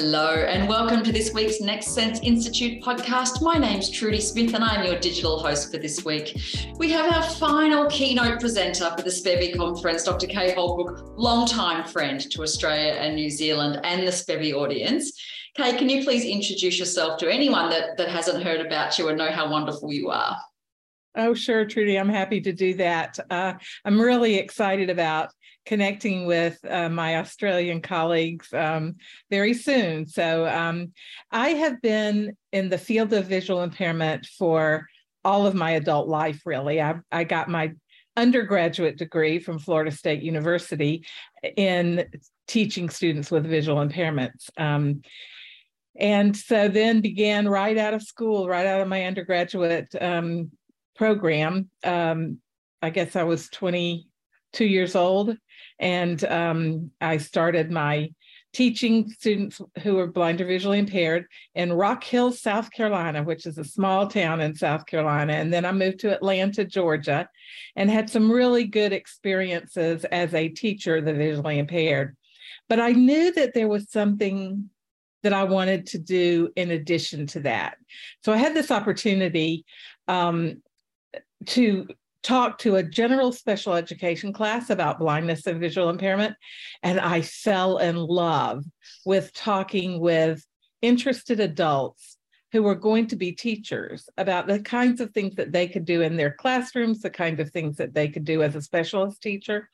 Hello, and welcome to this week's NextSense Institute podcast. My name's Trudy Smith, and I'm your digital host for this week. We have our final keynote presenter for the SPEVI conference, Dr. Cay Holbrook, longtime friend to Australia and New Zealand and the SPEVI audience. Cay, can you please introduce yourself to anyone that, that hasn't heard about you and know how wonderful you are? Oh, sure, Trudy. I'm happy to do that. Uh, I'm really excited about connecting with uh, my Australian colleagues um, very soon. So um, I have been in the field of visual impairment for all of my adult life, really. I, I got my undergraduate degree from Florida State University in teaching students with visual impairments. Um, and so then began right out of school, right out of my undergraduate um, program. Um, I guess I was 22 years old and um, I started my teaching students who were blind or visually impaired in Rock Hill, South Carolina, which is a small town in South Carolina. And then I moved to Atlanta, Georgia, and had some really good experiences as a teacher of the visually impaired. But I knew that there was something that I wanted to do in addition to that. So I had this opportunity um, to talked to a general special education class about blindness and visual impairment, and I fell in love with talking with interested adults who were going to be teachers about the kinds of things that they could do in their classrooms, the kind of things that they could do as a specialist teacher.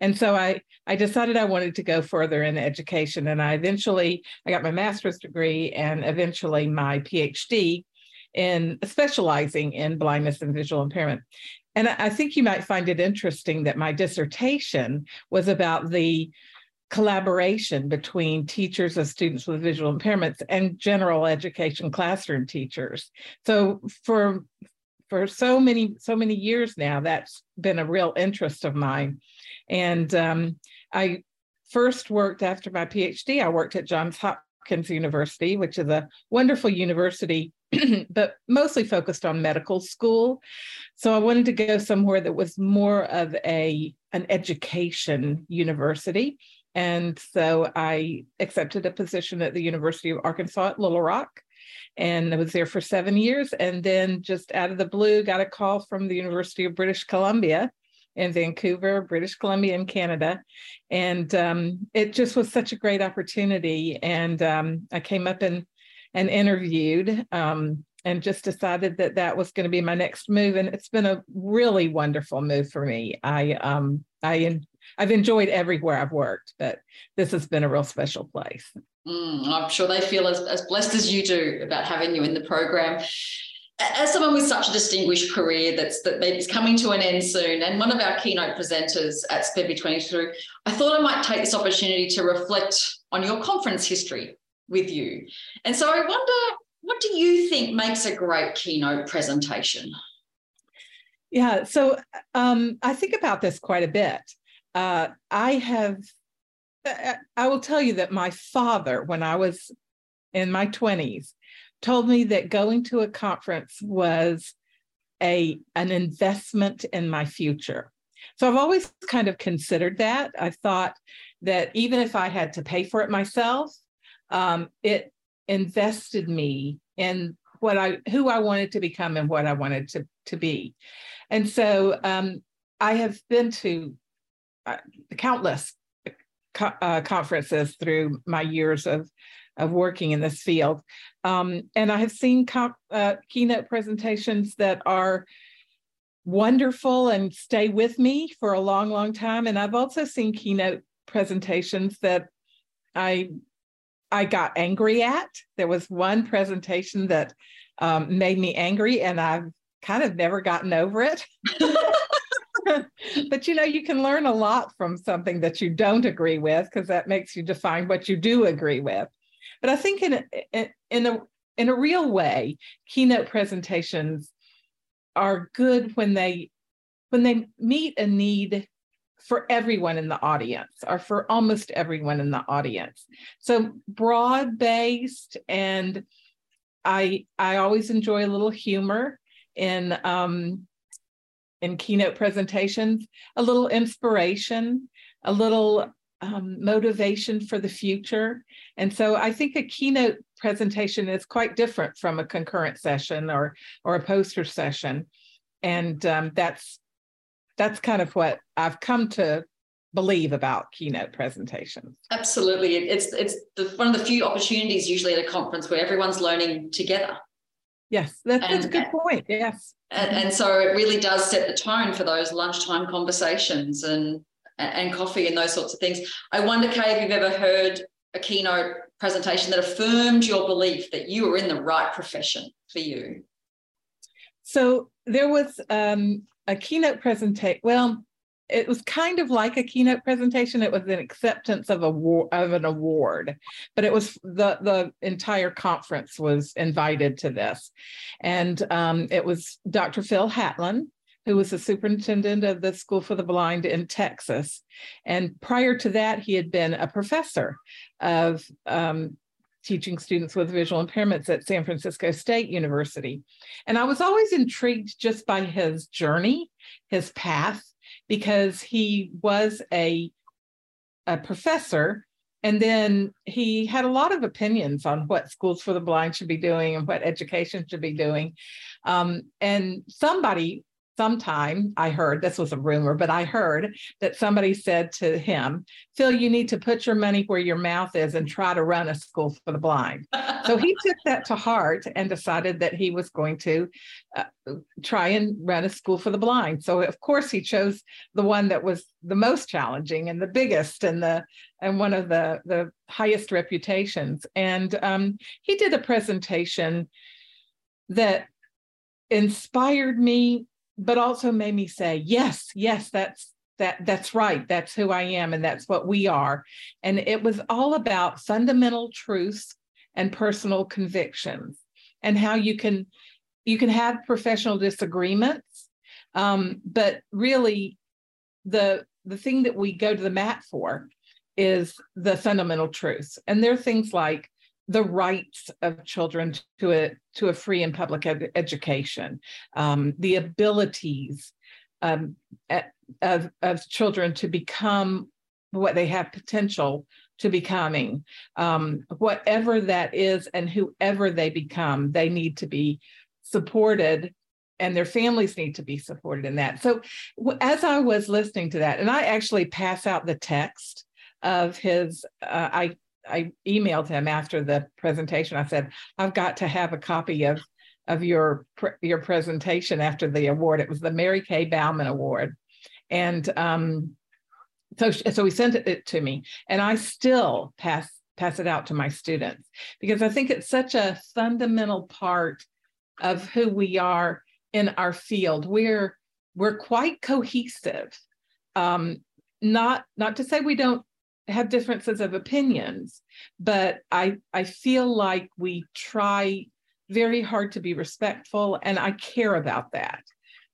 And so I, I decided I wanted to go further in education. And I eventually, I got my master's degree and eventually my PhD in specializing in blindness and visual impairment. And I think you might find it interesting that my dissertation was about the collaboration between teachers of students with visual impairments and general education classroom teachers. So for for so many so many years now, that's been a real interest of mine. And um, I first worked after my PhD. I worked at Johns Hopkins University, which is a wonderful university but mostly focused on medical school. So I wanted to go somewhere that was more of a an education university. And so I accepted a position at the University of Arkansas at Little Rock. And I was there for seven years. And then just out of the blue, got a call from the University of British Columbia in Vancouver, British Columbia, in Canada. And um, it just was such a great opportunity. And um, I came up and and interviewed um, and just decided that that was going to be my next move. And it's been a really wonderful move for me. I um, I I've enjoyed everywhere I've worked, but this has been a real special place. Mm, I'm sure they feel as, as blessed as you do about having you in the program as someone with such a distinguished career that's that it's coming to an end soon, and one of our keynote presenters at SPEVI 22, I thought I might take this opportunity to reflect on your conference history with you. And so I wonder, what do you think makes a great keynote presentation? Yeah, so um, I think about this quite a bit. Uh, I have, I will tell you that my father, when I was in my 20s, told me that going to a conference was a an investment in my future. So I've always kind of considered that. I thought that even if I had to pay for it myself, um, it invested me in what I who I wanted to become and what I wanted to to be. And so um, I have been to uh, countless co- uh, conferences through my years of of working in this field, um, and I have seen comp, uh, keynote presentations that are wonderful and stay with me for a long, long time. And I've also seen keynote presentations that I I got angry at. There was one presentation that um, made me angry, and I've kind of never gotten over it. but you know, you can learn a lot from something that you don't agree with because that makes you define what you do agree with. But I think in a, in a in a real way, keynote presentations are good when they when they meet a need for everyone in the audience or for almost everyone in the audience. So broad based and I I always enjoy a little humor in um, in keynote presentations, a little inspiration, a little um, motivation for the future. And so I think a keynote presentation is quite different from a concurrent session or or a poster session, and um, that's that's kind of what I've come to believe about keynote presentations. Absolutely, it's it's the, one of the few opportunities usually at a conference where everyone's learning together. Yes, that's, and, that's a good point. Yes, and, and so it really does set the tone for those lunchtime conversations and and coffee and those sorts of things. I wonder, Cay, if you've ever heard a keynote presentation that affirmed your belief that you were in the right profession for you? So there was um, a keynote presentation. Well, it was kind of like a keynote presentation. It was an acceptance of a of an award, but it was the the entire conference was invited to this, and um, it was Dr. Phil Hatlen, who was the superintendent of the School for the Blind in Texas. And prior to that, he had been a professor of um, teaching students with visual impairments at San Francisco State University. And I was always intrigued just by his journey, his path, because he was a, a professor and then he had a lot of opinions on what schools for the blind should be doing and what education should be doing. Um, and somebody sometime I heard this was a rumor, but I heard that somebody said to him, Phil, you need to put your money where your mouth is and try to run a school for the blind. so he took that to heart and decided that he was going to uh, try and run a school for the blind. So of course he chose the one that was the most challenging and the biggest and the and one of the the highest reputations. And um, he did a presentation that inspired me but also made me say, yes, yes, that's that that's right. That's who I am and that's what we are. And it was all about fundamental truths and personal convictions and how you can you can have professional disagreements um, but really the the thing that we go to the mat for is the fundamental truths and there are things like the rights of children to a to a free and public ed- education, um, the abilities um, of of children to become what they have potential to becoming, um, whatever that is, and whoever they become, they need to be supported and their families need to be supported in that. So, as I was listening to that, and I actually pass out the text of his, uh, I I emailed him after the presentation. I said, I've got to have a copy of of your your presentation after the award. It was the Mary Kay Bauman Award, and um, so so he sent it to me, and I still pass pass it out to my students because I think it's such a fundamental part of who we are in our field. We're we're quite cohesive. Um, not not to say we don't have differences of opinions, but I I feel like we try very hard to be respectful, and I care about that.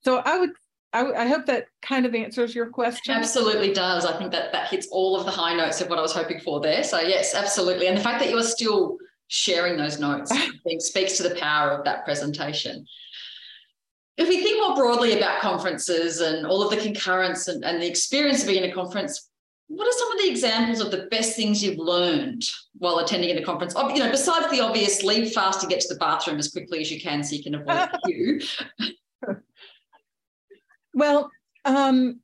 So I would I, I, hope that kind of answers your question. Absolutely does. I think that that hits all of the high notes of what I was hoping for there. So yes, absolutely. And the fact that you are still sharing those notes I think speaks to the power of that presentation. If we think more broadly about conferences and all of the concurrence and, and the experience of being in a conference, what are some of the examples of the best things you've learned while attending a conference? You know, besides the obvious, leave fast to get to the bathroom as quickly as you can so you can avoid the queue. well, um,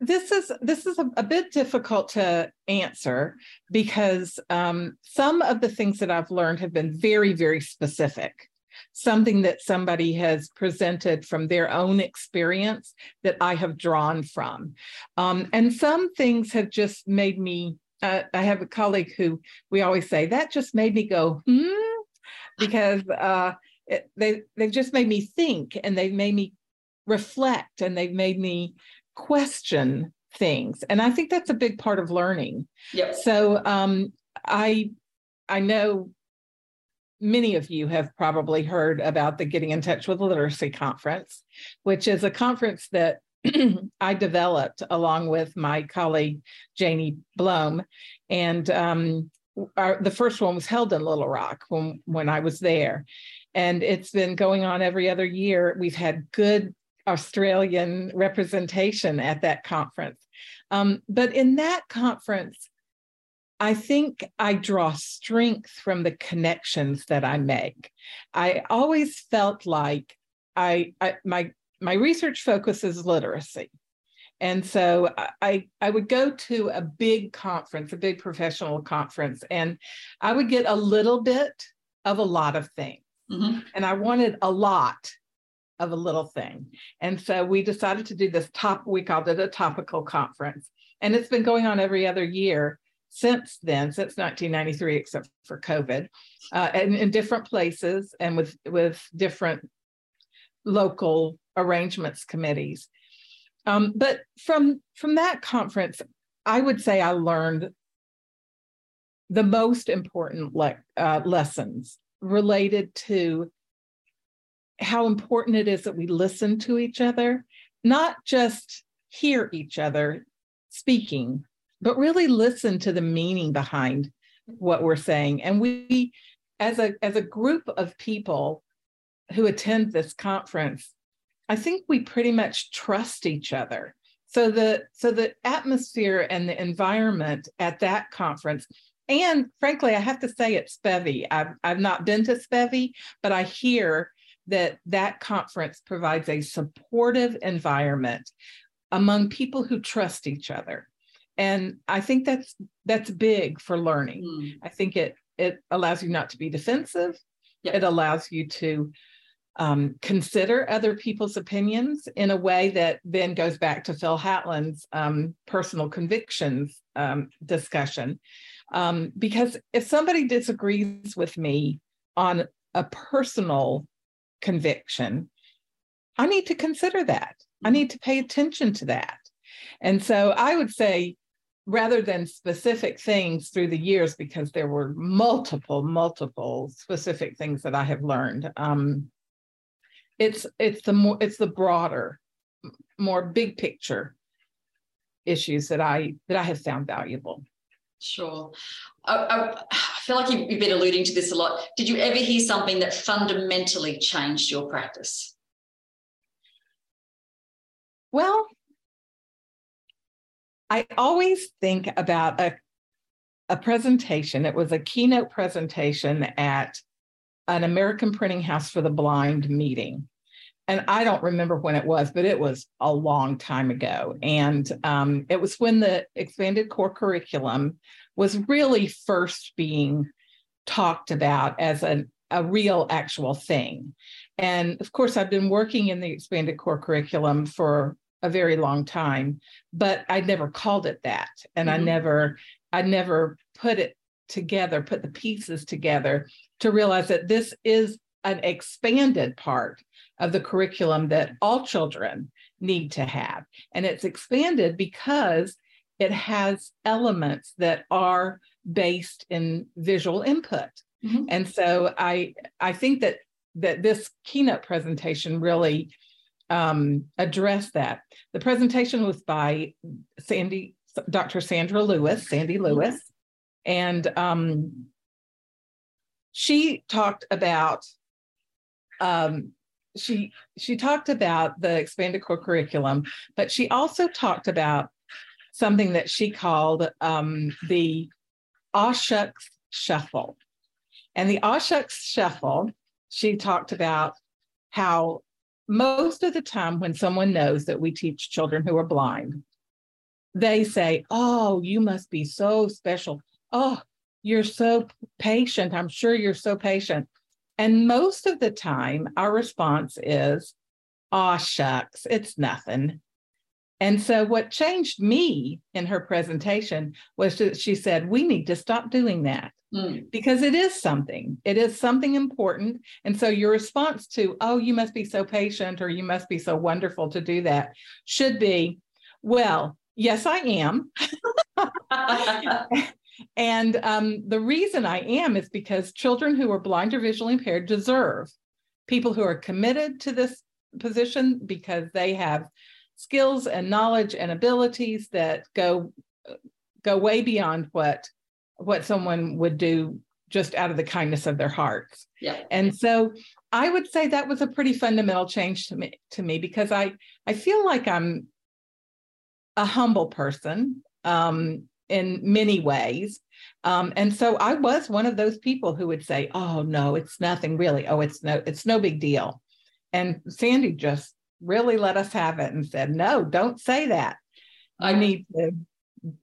this is this is a, a, bit difficult to answer because um, some of the things that I've learned have been very, very specific something that somebody has presented from their own experience that I have drawn from. Um, and some things have just made me, uh, I have a colleague who we always say, that just made me go, hmm, because uh, it, they, they've just made me think and they've made me reflect and they've made me question things. And I think that's a big part of learning. Yep. So um, I I know many of you have probably heard about the Getting in Touch with Literacy Conference, which is a conference that I developed along with my colleague Janie Blome. And um, our, the first one was held in Little Rock when, when I was there. And it's been going on every other year. We've had good Australian representation at that conference. Um, but in that conference, I think I draw strength from the connections that I make. I always felt like I, I my my research focus is literacy. And so I, I would go to a big conference, a big professional conference, and I would get a little bit of a lot of things. Mm-hmm. And I wanted a lot of a little thing. And so we decided to do this top, we called it a topical conference. And it's been going on every other year since then, since 1993, except for COVID, uh, and in different places and with, with different local arrangements committees. Um, but from from that conference, I would say I learned the most important le- uh, lessons related to how important it is that we listen to each other, not just hear each other speaking, but really listen to the meaning behind what we're saying. And we, as a as a group of people who attend this conference, I think we pretty much trust each other. So the so the atmosphere and the environment at that conference, and frankly, I have to say at SPEVI, I've I've not been to SPEVI, but I hear that that conference provides a supportive environment among people who trust each other and i think that's that's big for learning mm. i think it it allows you not to be defensive yep. it allows you to um, consider other people's opinions in a way that then goes back to Phil Hatlen's um, personal convictions um, discussion. Um, because if somebody disagrees with me on a personal conviction, I need to consider that. I need to pay attention to that. And so I would say, rather than specific things through the years, because there were multiple, multiple specific things that I have learned. Um, it's it's the more it's the broader more big picture issues that i that i have found valuable. Sure. I, I, I feel like you've been alluding to this a lot. Did you ever hear something that fundamentally changed your practice? Well i always think about a a presentation it was a keynote presentation at an American Printing House for the Blind meeting. And I don't remember when it was, but it was a long time ago. And um, it was when the expanded core curriculum was really first being talked about as an, a real actual thing. And of course, I've been working in the expanded core curriculum for a very long time, but I never called it that. And mm-hmm. I never, I never put it together, put the pieces together to realize that this is an expanded part of the curriculum that all children need to have. And it's expanded because it has elements that are based in visual input. Mm-hmm. And so I I think that that this keynote presentation really um, addressed that. The presentation was by Sandy, Dr. Sandra Lewis, Sandy mm-hmm. Lewis, and um, she talked about um, she she talked about the expanded core curriculum, but she also talked about something that she called um, the Aw Shucks Shuffle. And the Aw Shucks Shuffle, she talked about how most of the time when someone knows that we teach children who are blind, they say, Oh, you must be so special. Oh, you're so patient. I'm sure you're so patient. And most of the time, our response is, aw, shucks, it's nothing. And so, what changed me in her presentation was that she said, We need to stop doing that mm. because it is something. It is something important. And so, your response to, Oh, you must be so patient or you must be so wonderful to do that should be, Well, yes, I am. And um, the reason I am is because children who are blind or visually impaired deserve people who are committed to this position because they have skills and knowledge and abilities that go go way beyond what what someone would do just out of the kindness of their hearts. Yeah. And so I would say that was a pretty fundamental change to me to me because I I feel like I'm a humble person um, in many ways. Um, and so I was one of those people who would say, "Oh no, it's nothing really. Oh, it's no, it's no big deal." And Sandy just really let us have it and said, "No, don't say that. I need to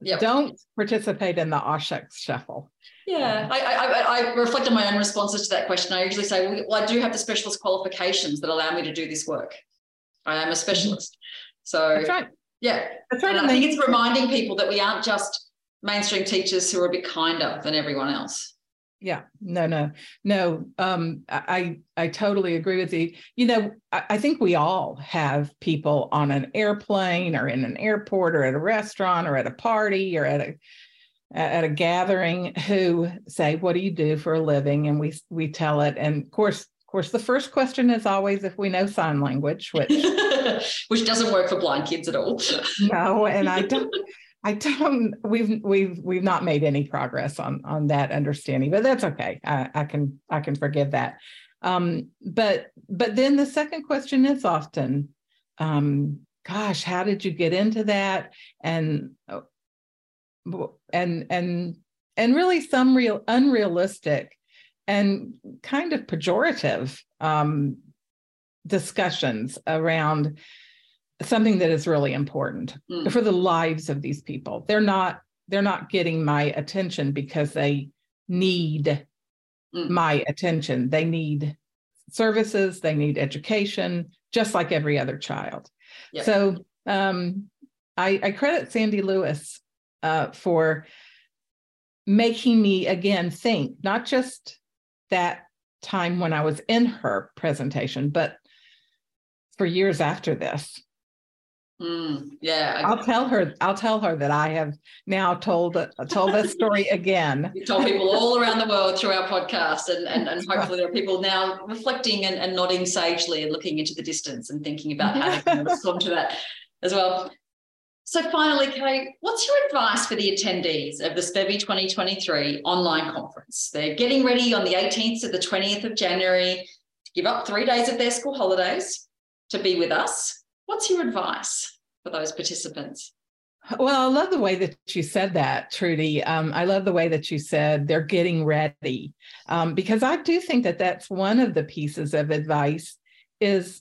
yep. don't participate in the Aw Shucks shuffle." Yeah, um, I, I, I, reflect on my own responses to that question. I usually say, well, I do have the specialist qualifications that allow me to do this work. I am a mm-hmm. specialist. So, That's right. yeah. That's right. And I think it's reminding people that we aren't just mainstream teachers who are a bit kinder than everyone else. Yeah, no, no, no. Um, I I totally agree with you. You know, I, I think we all have people on an airplane or in an airport or at a restaurant or at a party or at a at a gathering who say, "What do you do for a living?" And we we tell it, and of course, of course, the first question is always if we know sign language, which which doesn't work for blind kids at all. no, and I don't. I don't. We've we've we've not made any progress on on that understanding, but that's okay. I, I can I can forgive that. Um, but but then the second question is often, um, gosh, how did you get into that? And and and and really some real unrealistic and kind of pejorative um, discussions around something that is really important mm. for the lives of these people. They're not they're not getting my attention because they need mm. my attention. They need services, they need education, just like every other child. Yep. So um, I, I credit Sandy Lewis uh, for making me again think, not just that time when I was in her presentation, but for years after this. Mm, yeah, I'll tell her. I'll tell her that I have now told told this story again. You told people all around the world through our podcast, and and, and hopefully there are people now reflecting and, and nodding sagely and looking into the distance and thinking about how they can respond to that as well. So finally, Cay, what's your advice for the attendees of the SPEVI 2023 online conference? They're getting ready on the 18th to the 20th of January to give up three days of their school holidays to be with us. What's your advice for those participants? Well, I love the way that you said that, Trudy. Um, I love the way that you said they're getting ready, um, because I do think that that's one of the pieces of advice is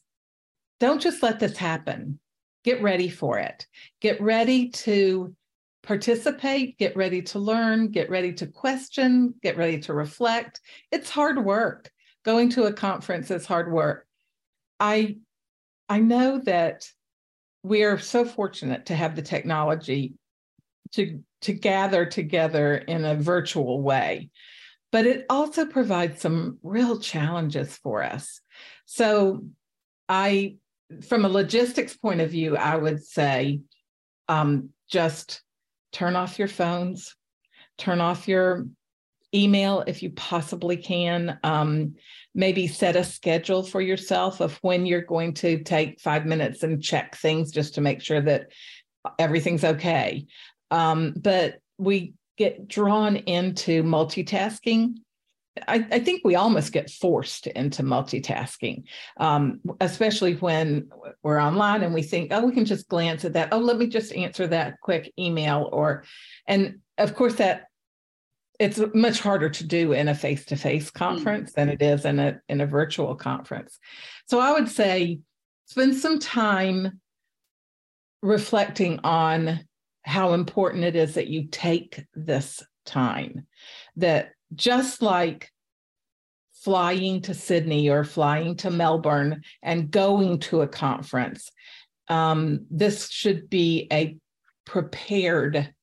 don't just let this happen get ready for it. Get ready to participate, get ready to learn, get ready to question, get ready to reflect. It's hard work. Going to a conference is hard work. I I know that we are so fortunate to have the technology to to gather together in a virtual way but it also provides some real challenges for us. So i from a logistics point of view, I would say um, just turn off your phones, turn off your email if you possibly can. Um, maybe set a schedule for yourself of when you're going to take five minutes and check things just to make sure that everything's okay. Um, but we get drawn into multitasking I, I, think we almost get forced into multitasking, um, especially when we're online and we think, oh, we can just glance at that. Oh, let me just answer that quick email. Or, and of course, that it's much harder to do in a face-to-face mm. conference mm-hmm. than it is in a in a virtual conference. So I would say spend some time reflecting on how important it is that you take this time that just like flying to Sydney or flying to Melbourne and going to a conference, um, this should be a prepared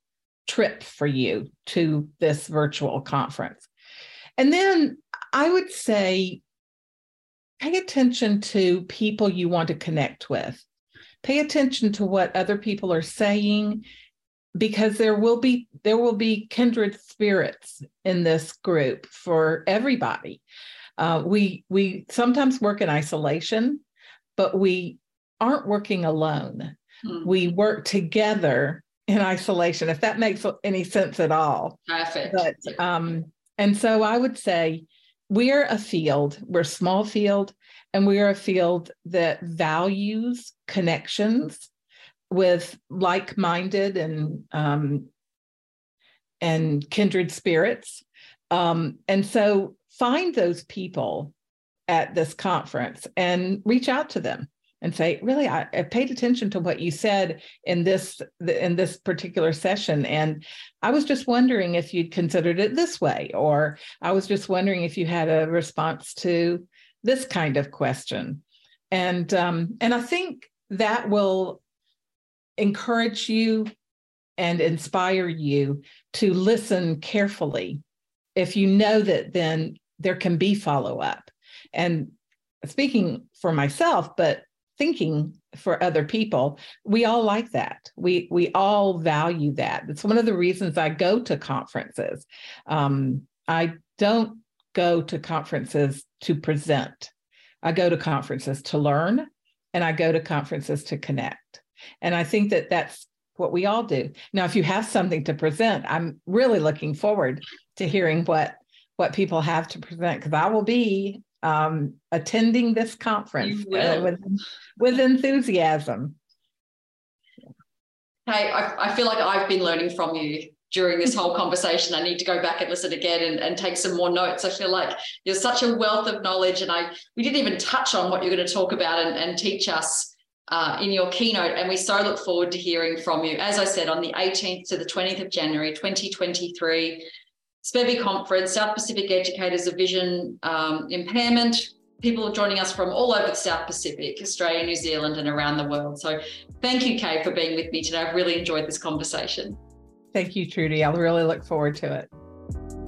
trip for you to this virtual conference. And then I would say pay attention to people you want to connect with. Pay attention to what other people are saying because there will be there will be kindred spirits in this group for everybody. Uh, we we sometimes work in isolation, but we aren't working alone. Mm-hmm. We work together in isolation, if that makes any sense at all. Perfect. But um, And so I would say we're a field, we're a small field, and we're a field that values connections with like-minded and um, and kindred spirits. Um, and so find those people at this conference and reach out to them and say, really, I, I, paid attention to what you said in this in this particular session, and I was just wondering if you'd considered it this way, or I was just wondering if you had a response to this kind of question, and um, and I think that will encourage you and inspire you to listen carefully. If you know that, then there can be follow up, and speaking for myself, but thinking for other people. We all like that. We we all value that. It's one of the reasons i go to conferences. Um, i don't go to conferences to present. I go to conferences to learn and i go to conferences to connect. And i think that that's what we all do. Now if you have something to present i'm really looking forward to hearing what what people have to present because i will be um, attending this conference uh, with, with enthusiasm. Hey, I, I feel like I've been learning from you during this whole conversation. I need to go back and listen again and, and take some more notes. I feel like you're such a wealth of knowledge, and I we didn't even touch on what you're going to talk about and, and teach us uh, in your keynote. And we so look forward to hearing from you. As I said, on the 18th to the 20th of January, 2023. SPEVI conference, South Pacific Educators of Vision um, Impairment. People are joining us from all over the South Pacific, Australia, New Zealand, and around the world. So thank you, Cay, for being with me today. I've really enjoyed this conversation. Thank you, Trudy. I'll really look forward to it.